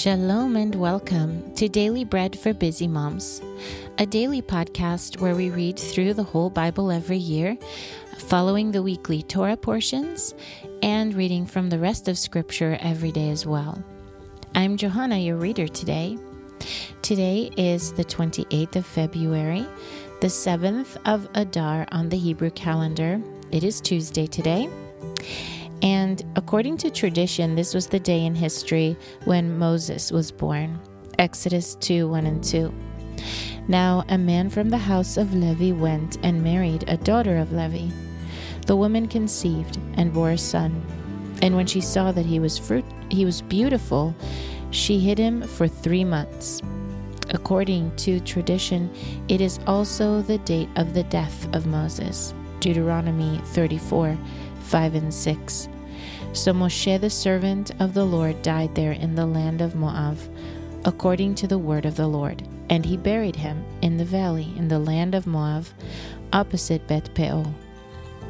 Shalom and welcome to Daily Bread for Busy Moms, a daily podcast where we read through the whole Bible every year, following the weekly Torah portions and reading from the rest of Scripture every day as well. I'm Johanna, your reader today. Today is the 28th of February, the 7th of Adar on the Hebrew calendar. It is Tuesday today. And according to tradition, this was the day in history when Moses was born. Exodus 2 1 and 2. Now, a man from the house of Levi went and married a daughter of Levi. The woman conceived and bore a son. And when she saw that he was fruit he was beautiful, she hid him for 3 months. According to tradition, it is also the date of the death of Moses. Deuteronomy 34 5 and 6. So Moshe, the servant of the Lord, died there in the land of Moab, according to the word of the Lord. And he buried him in the valley in the land of Moab, opposite Bet Peor.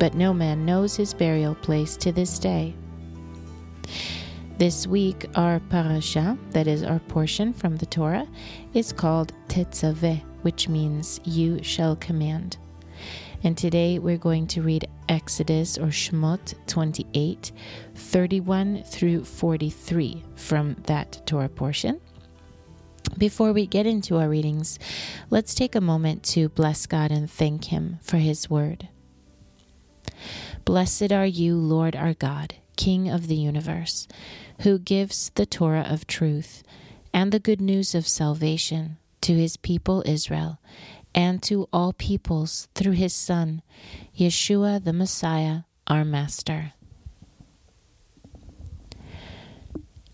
But no man knows his burial place to this day. This week, our parasha, that is our portion from the Torah, is called Tetzaveh, which means you shall command. And today we're going to read Exodus or Shemot 28, 31 through 43 from that Torah portion. Before we get into our readings, let's take a moment to bless God and thank Him for His word. Blessed are you, Lord our God, King of the universe, who gives the Torah of truth and the good news of salvation to His people Israel and to all peoples through his Son, Yeshua the Messiah, our Master.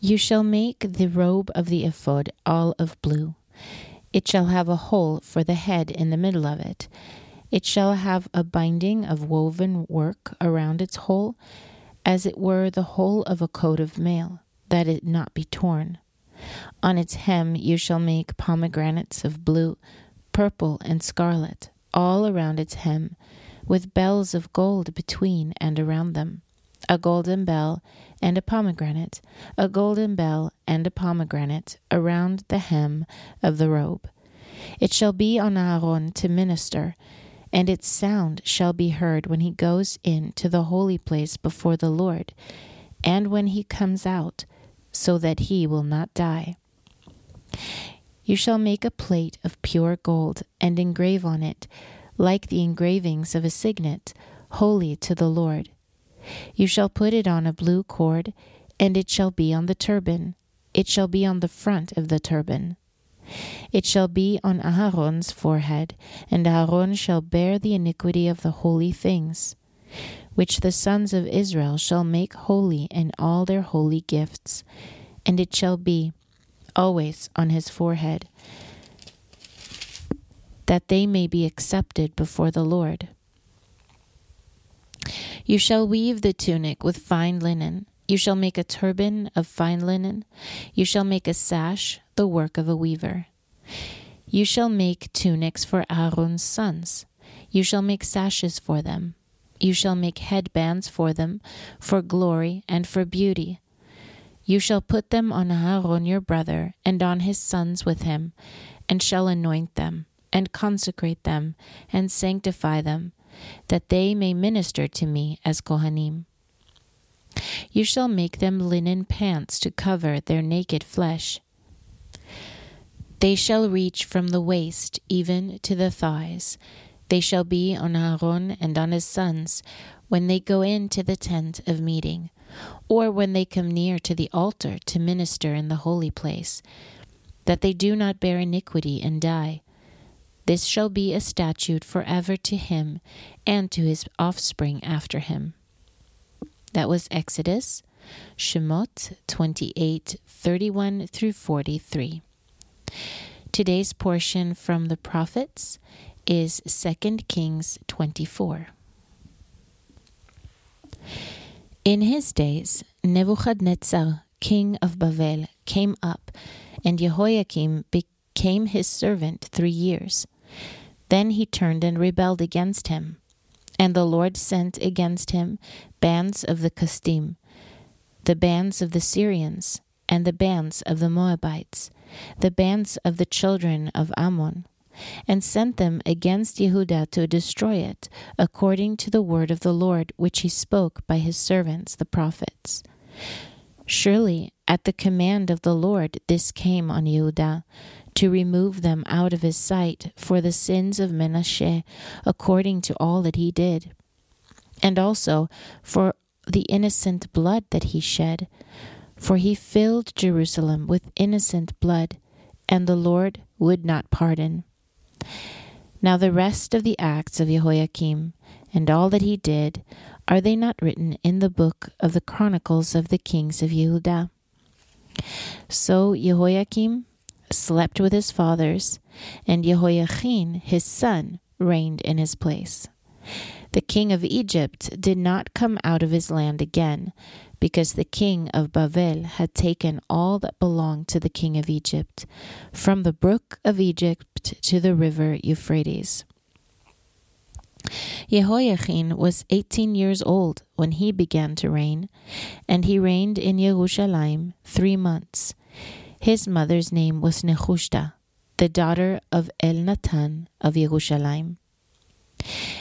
You shall make the robe of the ephod all of blue. It shall have a hole for the head in the middle of it. It shall have a binding of woven work around its hole, as it were the hole of a coat of mail, that it not be torn. On its hem you shall make pomegranates of blue purple and scarlet, all around its hem, with bells of gold between and around them. A golden bell and a pomegranate, a golden bell and a pomegranate around the hem of the robe. It shall be on Aaron to minister, and its sound shall be heard when he goes in to the holy place before the Lord, and when he comes out, so that he will not die. You shall make a plate of pure gold, and engrave on it, like the engravings of a signet, holy to the Lord. You shall put it on a blue cord, and it shall be on the turban. It shall be on the front of the turban. It shall be on Aaron's forehead, and Aaron shall bear the iniquity of the holy things, which the sons of Israel shall make holy in all their holy gifts. And it shall be, always on his forehead, that they may be accepted before the Lord. You shall weave the tunic with fine linen. You shall make a turban of fine linen. You shall make a sash, the work of a weaver. You shall make tunics for Aaron's sons. You shall make sashes for them. You shall make headbands for them, for glory and for beauty. You shall put them on Aaron your brother, and on his sons with him, and shall anoint them, and consecrate them, and sanctify them, that they may minister to me as Kohanim. You shall make them linen pants to cover their naked flesh. They shall reach from the waist even to the thighs. They shall be on Aaron and on his sons when they go into the tent of meeting or when they come near to the altar to minister in the holy place, that they do not bear iniquity and die. This shall be a statute forever to him and to his offspring after him. That was Exodus, Shemot 28 31 through 43. Today's portion from the prophets is 2 Kings 24. In his days, Nebuchadnezzar, king of Babel, came up, and Jehoiakim became his servant three years. Then he turned and rebelled against him. And the Lord sent against him bands of the Kasdim, the bands of the Syrians, and the bands of the Moabites, the bands of the children of Ammon, and sent them against Yehudah to destroy it, according to the word of the Lord which he spoke by his servants the prophets. Surely, at the command of the Lord, this came on Yehudah, to remove them out of his sight for the sins of Menashe, according to all that he did, and also for the innocent blood that he shed. For he filled Jerusalem with innocent blood, and the Lord would not pardon. Now the rest of the acts of Jehoiakim, and all that he did, are they not written in the book of the chronicles of the kings of Yehudah? So Jehoiakim slept with his fathers, and Jehoiachin his son reigned in his place. The king of Egypt did not come out of his land again, because the king of Bavel had taken all that belonged to the king of Egypt, from the brook of Egypt to the river Euphrates. Jehoiachin was eighteen years old when he began to reign, and he reigned in Jerusalem three months. His mother's name was Nehushta, the daughter of Elnathan of Jerusalem.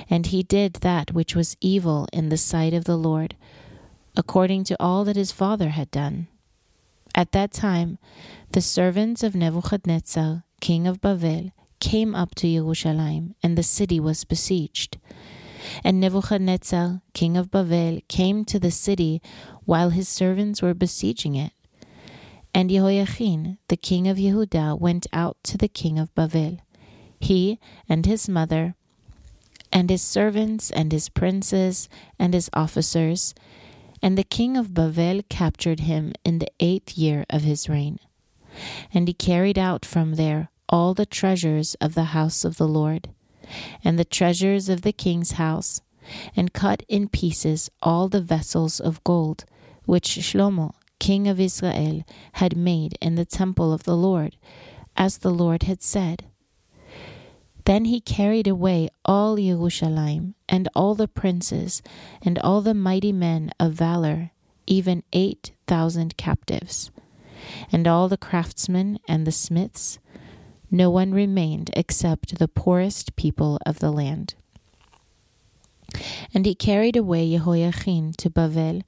And he did that which was evil in the sight of the Lord, according to all that his father had done. At that time, the servants of Nebuchadnezzar, king of Babel, came up to Jerusalem, and the city was besieged. And Nebuchadnezzar, king of Babel, came to the city while his servants were besieging it. And Jehoiachin, the king of Yehudah, went out to the king of Babel, he and his mother, and his servants, and his princes, and his officers, and the king of Babel captured him in the eighth year of his reign. And he carried out from there all the treasures of the house of the Lord, and the treasures of the king's house, and cut in pieces all the vessels of gold which Shlomo, king of Israel, had made in the temple of the Lord, as the Lord had said. Then he carried away all Jerusalem, and all the princes, and all the mighty men of valor, even eight thousand captives. And all the craftsmen and the smiths, no one remained except the poorest people of the land. And he carried away Jehoiachin to Bavel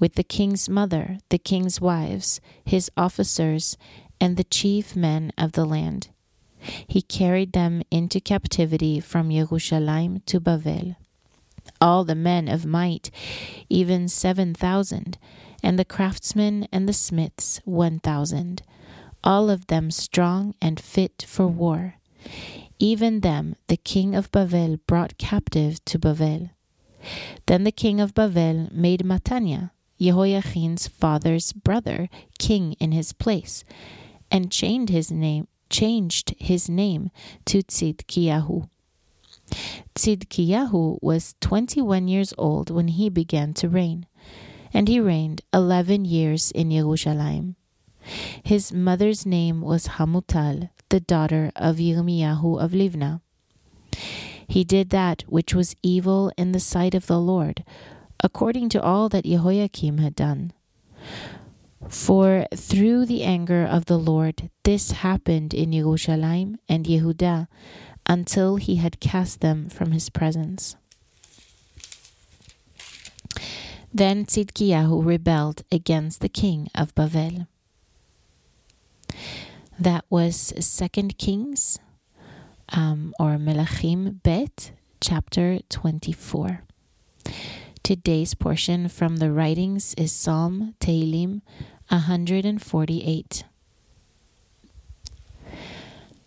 with the king's mother, the king's wives, his officers, and the chief men of the land he carried them into captivity from Jerusalem to Bavel. All the men of might, even seven thousand, and the craftsmen and the smiths one thousand, all of them strong and fit for war. Even them the king of Bavel brought captive to Bavel. Then the king of Bavel made Mataniah, Jehoiachin's father's brother, king in his place, and changed his name changed his name to Tzidkiyahu. Tzidkiyahu was 21 years old when he began to reign, and he reigned 11 years in Jerusalem. His mother's name was Hamutal, the daughter of Yirmiyahu of Livna. He did that which was evil in the sight of the Lord, according to all that Jehoiakim had done. For through the anger of the Lord this happened in Jerusalem and Yehudah until he had cast them from his presence. Then Tzidkiyahu rebelled against the king of Bavel. That was Second Kings um, or Melachim Bet, chapter 24. Today's portion from the writings is Psalm Tehillim 148.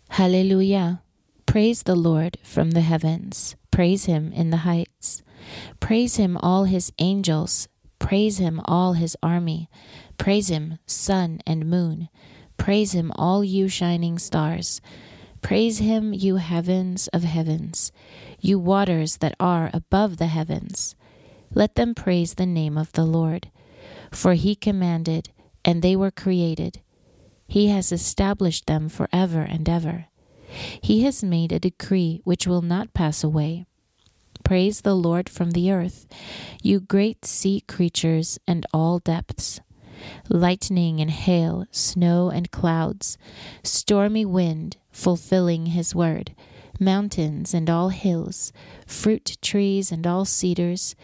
Hallelujah! Praise the Lord from the heavens. Praise him in the heights. Praise him, all his angels. Praise him, all his army. Praise him, sun and moon. Praise him, all you shining stars. Praise him, you heavens of heavens, you waters that are above the heavens. Let them praise the name of the Lord. For he commanded, and they were created. He has established them forever and ever. He has made a decree which will not pass away. Praise the Lord from the earth, you great sea creatures and all depths. lightning and hail, snow and clouds, stormy wind, fulfilling his word, mountains and all hills, fruit trees and all cedars,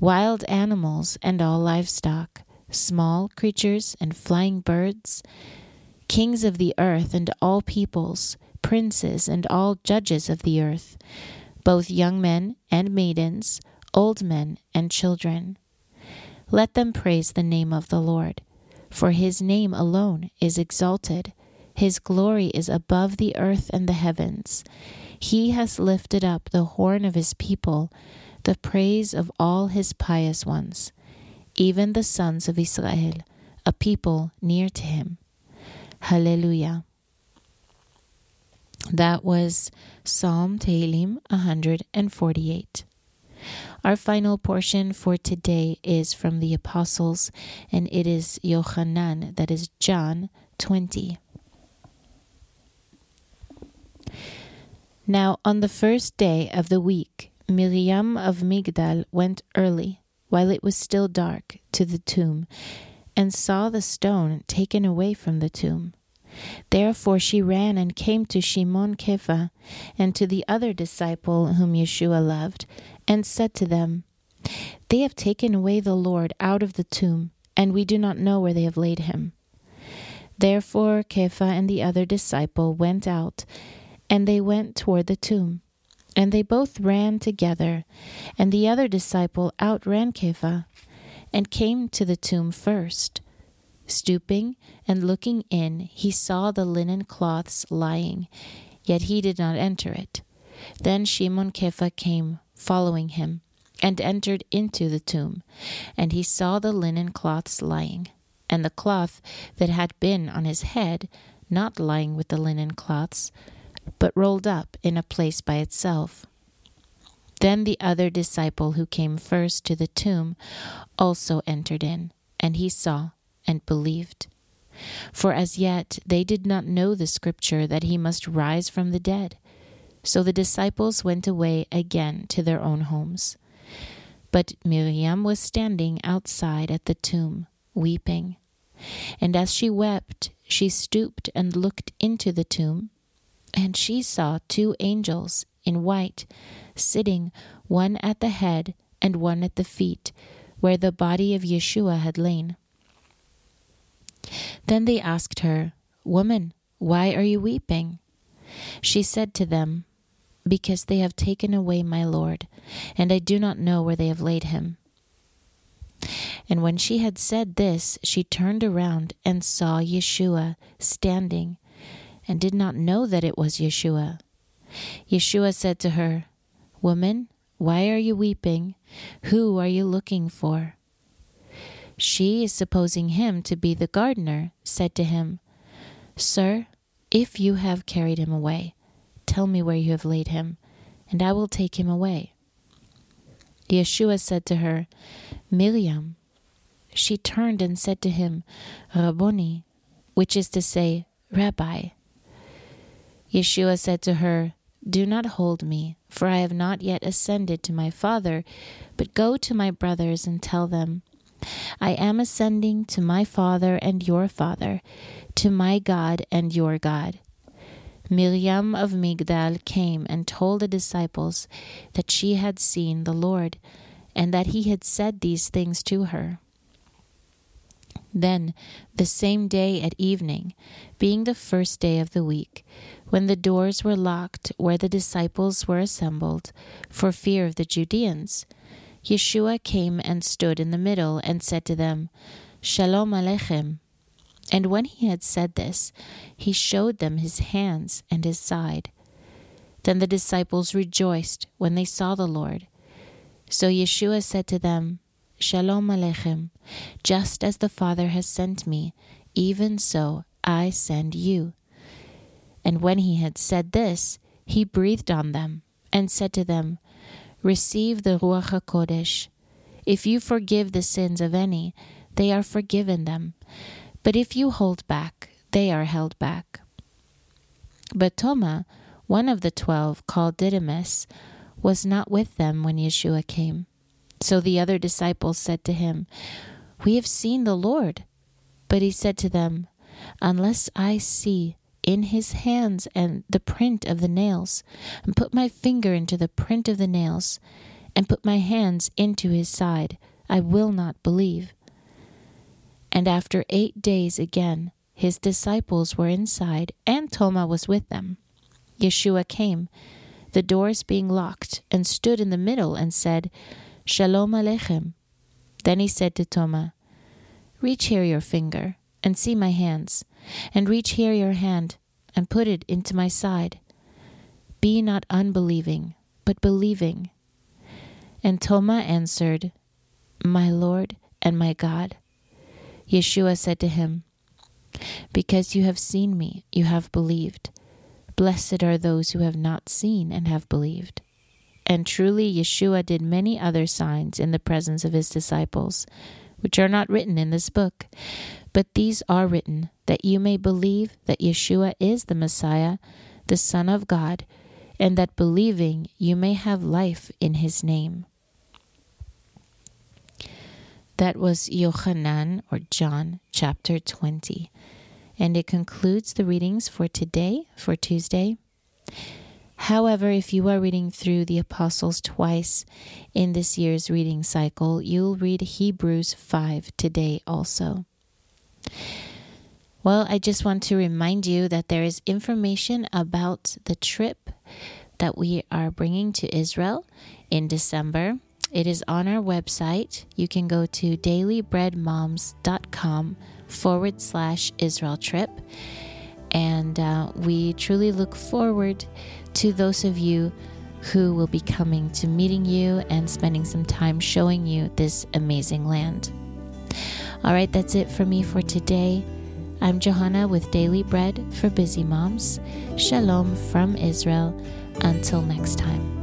wild animals and all livestock, small creatures and flying birds, kings of the earth and all peoples, princes and all judges of the earth, both young men and maidens, old men and children. Let them praise the name of the Lord, for his name alone is exalted. His glory is above the earth and the heavens. He has lifted up the horn of his people, the praise of all his pious ones, even the sons of Israel, a people near to him. Hallelujah. That was Psalm Tehillim 148. Our final portion for today is from the Apostles, and it is Yochanan, that is John 20. Now, on the first day of the week, Miriam of Migdal went early, while it was still dark, to the tomb, and saw the stone taken away from the tomb. Therefore she ran and came to Shimon Kepha and to the other disciple whom Yeshua loved, and said to them, They have taken away the Lord out of the tomb, and we do not know where they have laid him. Therefore Kepha and the other disciple went out, and they went toward the tomb. And they both ran together, and the other disciple outran Kepha, and came to the tomb first. Stooping and looking in, he saw the linen cloths lying, yet he did not enter it. Then Shimon Kepha came, following him, and entered into the tomb. And he saw the linen cloths lying, and the cloth that had been on his head not lying with the linen cloths, but rolled up in a place by itself. Then the other disciple who came first to the tomb also entered in, and he saw and believed. For as yet they did not know the scripture that he must rise from the dead. So the disciples went away again to their own homes. But Miriam was standing outside at the tomb, weeping. And as she wept, she stooped and looked into the tomb, and she saw two angels in white, sitting one at the head and one at the feet, where the body of Yeshua had lain. Then they asked her, Woman, why are you weeping? She said to them, Because they have taken away my Lord, and I do not know where they have laid him. And when she had said this, she turned around and saw Yeshua standing, and did not know that it was Yeshua. Yeshua said to her, Woman, why are you weeping? Who are you looking for? She, supposing him to be the gardener, said to him, Sir, if you have carried him away, tell me where you have laid him, and I will take him away. Yeshua said to her, Miriam. She turned and said to him, Rabboni, which is to say, Rabbi. Yeshua said to her, Do not hold me, for I have not yet ascended to my Father, but go to my brothers and tell them, I am ascending to my Father and your Father, to my God and your God. Miriam of Migdal came and told the disciples that she had seen the Lord, and that he had said these things to her. Then, the same day at evening, being the first day of the week, when the doors were locked where the disciples were assembled, for fear of the Judeans, Yeshua came and stood in the middle and said to them, Shalom Alechem. And when he had said this, he showed them his hands and his side. Then the disciples rejoiced when they saw the Lord. So Yeshua said to them, Shalom Alechem. Just as the Father has sent me, even so I send you. And when he had said this, he breathed on them and said to them, receive the Ruach HaKodesh. If you forgive the sins of any, they are forgiven them. But if you hold back, they are held back. But Toma, one of the twelve, called Didymus, was not with them when Yeshua came. So the other disciples said to him, We have seen the Lord. But he said to them, Unless I see in his hands and the print of the nails, and put my finger into the print of the nails, and put my hands into his side, I will not believe. And after eight days again, his disciples were inside, and Thomas was with them. Yeshua came, the doors being locked, and stood in the middle and said, Shalom Aleichem. Then he said to Thomas, Reach here your finger, and see my hands, and reach here your hand, and put it into my side. Be not unbelieving, but believing. And Thomas answered, My Lord and my God. Yeshua said to him, Because you have seen me, you have believed. Blessed are those who have not seen and have believed. And truly, Yeshua did many other signs in the presence of his disciples, which are not written in this book. But these are written that you may believe that Yeshua is the Messiah, the Son of God, and that believing you may have life in his name. That was Yochanan or John chapter 20. And it concludes the readings for today, for Tuesday. However, if you are reading through the Apostles twice in this year's reading cycle, you'll read Hebrews 5 today also. Well, I just want to remind you that there is information about the trip that we are bringing to Israel in December. It is on our website. You can go to dailybreadmoms.com forward slash Israel trip. And uh, we truly look forward to those of you who will be coming to meeting you and spending some time showing you this amazing land. All right, that's it for me for today. I'm Johanna with Daily Bread for Busy Moms. Shalom from Israel. Until next time.